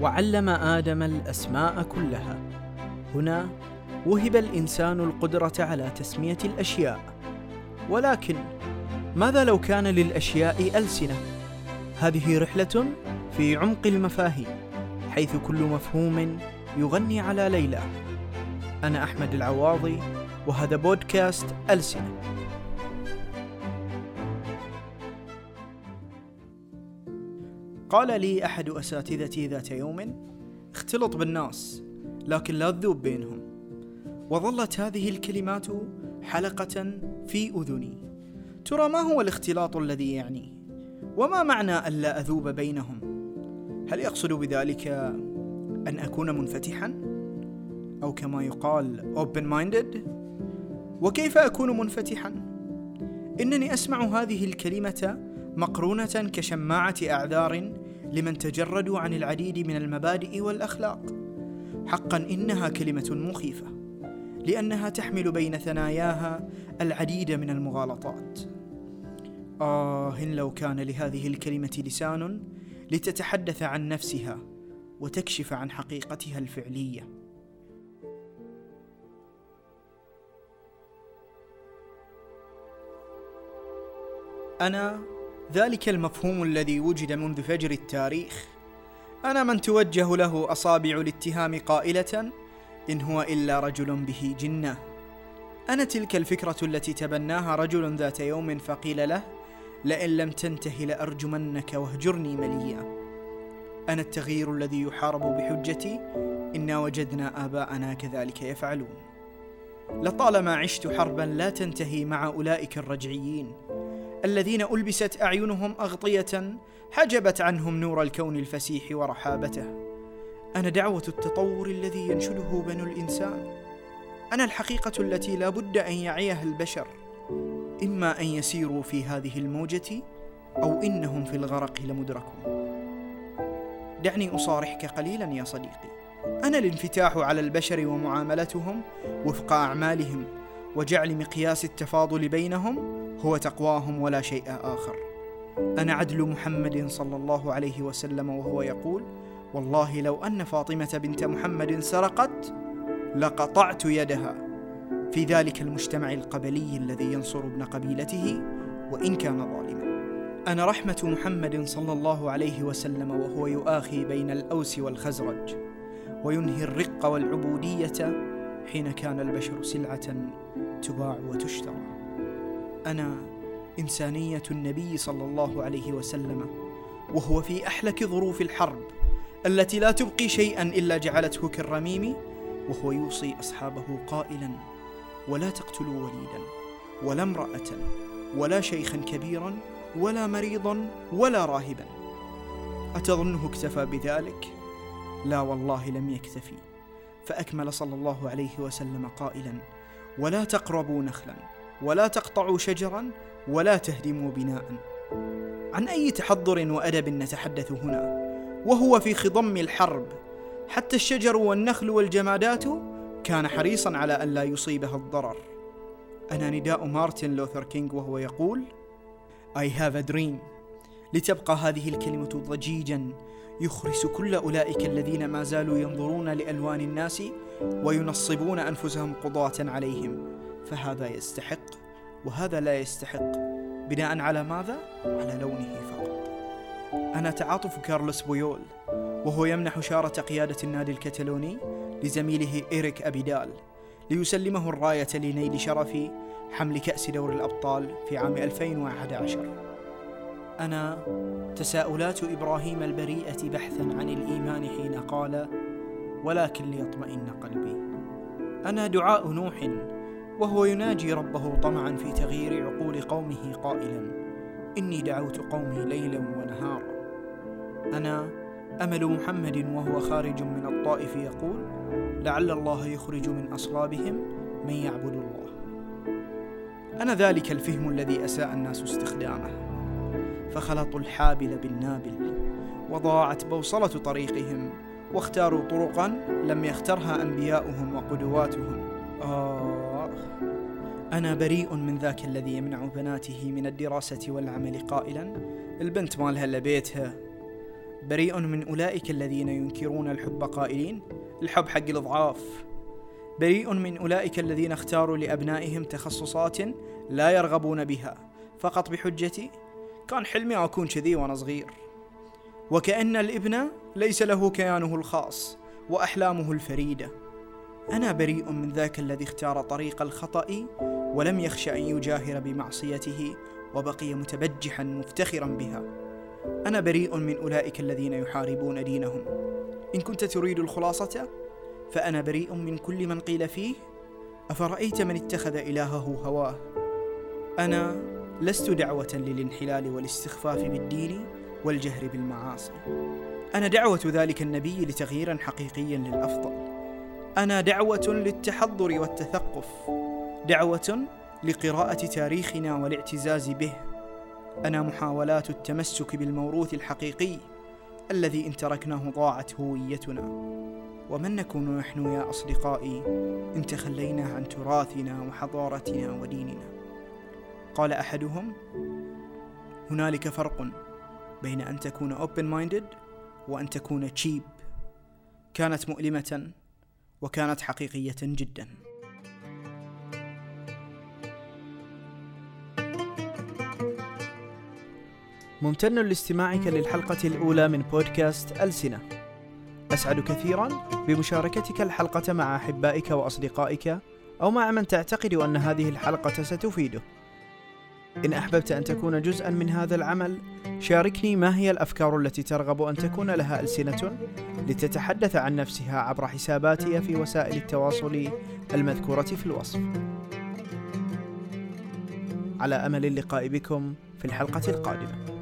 وعلم آدم الأسماء كلها. هنا وهب الإنسان القدرة على تسمية الأشياء. ولكن ماذا لو كان للأشياء ألسنة؟ هذه رحلة في عمق المفاهيم حيث كل مفهوم يغني على ليلى. أنا أحمد العواضي وهذا بودكاست ألسنة. قال لي أحد أساتذتي ذات يوم اختلط بالناس لكن لا تذوب بينهم. وظلت هذه الكلمات حلقة في أذني. ترى ما هو الاختلاط الذي يعني؟ وما معنى الا أذوب بينهم؟ هل يقصد بذلك أن أكون منفتحا؟ أو كما يقال open minded وكيف أكون منفتحا؟ إنني أسمع هذه الكلمة مقرونة كشماعة أعذار لمن تجردوا عن العديد من المبادئ والأخلاق حقا إنها كلمة مخيفة لأنها تحمل بين ثناياها العديد من المغالطات آه لو كان لهذه الكلمة لسان لتتحدث عن نفسها وتكشف عن حقيقتها الفعلية. أنا ذلك المفهوم الذي وجد منذ فجر التاريخ. أنا من توجه له أصابع الاتهام قائلة: إن هو إلا رجل به جنة. أنا تلك الفكرة التي تبناها رجل ذات يوم فقيل له: لئن لم تنته لأرجمنك واهجرني مليا أنا التغيير الذي يحارب بحجتي إنا وجدنا آباءنا كذلك يفعلون لطالما عشت حربا لا تنتهي مع أولئك الرجعيين الذين ألبست أعينهم أغطية حجبت عنهم نور الكون الفسيح ورحابته. أنا دعوة التطور الذي ينشده بنو الإنسان. أنا الحقيقة التي لا بد أن يعيها البشر. إما أن يسيروا في هذه الموجة أو إنهم في الغرق لمدركون. دعني أصارحك قليلا يا صديقي. أنا الانفتاح على البشر ومعاملتهم وفق أعمالهم وجعل مقياس التفاضل بينهم هو تقواهم ولا شيء آخر. أنا عدل محمد صلى الله عليه وسلم وهو يقول والله لو أن فاطمة بنت محمد سرقت لقطعت يدها. في ذلك المجتمع القبلي الذي ينصر ابن قبيلته وإن كان ظالما. أنا رحمة محمد صلى الله عليه وسلم وهو يؤاخي بين الأوس والخزرج وينهي الرق والعبودية حين كان البشر سلعة تباع وتشترى. أنا إنسانية النبي صلى الله عليه وسلم وهو في أحلك ظروف الحرب التي لا تبقي شيئا إلا جعلته كالرميم وهو يوصي أصحابه قائلا ولا تقتلوا وليدا ولا امرأة ولا شيخا كبيرا ولا مريضا ولا راهبا أتظنه اكتفى بذلك؟ لا والله لم يكتفي فأكمل صلى الله عليه وسلم قائلا ولا تقربوا نخلا ولا تقطعوا شجرا ولا تهدموا بناء. عن أي تحضر وأدب نتحدث هنا؟ وهو في خضم الحرب. حتى الشجر والنخل والجمادات كان حريصا على أن لا يصيبها الضرر. أنا نداء مارتن لوثر كينغ وهو يقول I have a dream. لتبقى هذه الكلمة ضجيجا يخرس كل أولئك الذين ما زالوا ينظرون لألوان الناس وينصبون أنفسهم قضاة عليهم. فهذا يستحق وهذا لا يستحق. بناء على ماذا؟ على لونه فقط. أنا تعاطف كارلوس بويول وهو يمنح شارة قيادة النادي الكتالوني لزميله إيريك أبيدال ليسلمه الراية لنيل شرف حمل كأس دور الأبطال في عام 2011 أنا تساؤلات إبراهيم البريئة بحثا عن الإيمان حين قال ولكن ليطمئن قلبي. أنا دعاء نوح وهو يناجي ربه طمعا في تغيير عقول قومه قائلا إني دعوت قومي ليلا ونهارا. أنا أمل محمد وهو خارج من الطائف يقول لعل الله يخرج من أصلابهم من يعبد الله. أنا ذلك الفهم الذي أساء الناس استخدامه. فخلطوا الحابل بالنابل وضاعت بوصلة طريقهم واختاروا طرقا لم يخترها أنبياؤهم وقدواتهم. آه. أنا بريء من ذاك الذي يمنع بناته من الدراسة والعمل قائلا. البنت ما لها إلا بيتها. بريء من أولئك الذين ينكرون الحب قائلين. الحب حق الأضعاف. بريء من أولئك الذين اختاروا لأبنائهم تخصصات لا يرغبون بها. فقط بحجة كان حلمي أكون كذي وأنا صغير. وكأن الإبن ليس له كيانه الخاص وأحلامه الفريدة. أنا بريء من ذاك الذي اختار طريق الخطأ ولم يخش أن يجاهر بمعصيته وبقي متبجحا مفتخرا بها. أنا بريء من أولئك الذين يحاربون دينهم. إن كنت تريد الخلاصة فأنا بريء من كل من قيل فيه أفرأيت من اتخذ إلهه هواه؟ أنا لست دعوة للانحلال والاستخفاف بالدين والجهر بالمعاصي. أنا دعوة ذلك النبي لتغيير حقيقي للأفضل. أنا دعوة للتحضر والتثقف دعوة لقراءة تاريخنا والاعتزاز به. أنا محاولات التمسك بالموروث الحقيقي الذي إن تركناه ضاعت هويتنا. ومن نكون نحن يا أصدقائي؟ إن تخلينا عن تراثنا وحضارتنا وديننا. قال أحدهم هنالك فرق بين أن تكون open minded وأن تكون cheap. كانت مؤلمة. وكانت حقيقية جدا. ممتن لاستماعك للحلقة الأولى من بودكاست ألسنة. أسعد كثيرا بمشاركتك الحلقة مع أحبائك وأصدقائك أو مع من تعتقد أن هذه الحلقة ستفيده. إن أحببت أن تكون جزءا من هذا العمل شاركني ما هي الأفكار التي ترغب أن تكون لها ألسنة لتتحدث عن نفسها عبر حساباتي في وسائل التواصل المذكورة في الوصف. على أمل اللقاء بكم في الحلقة القادمة.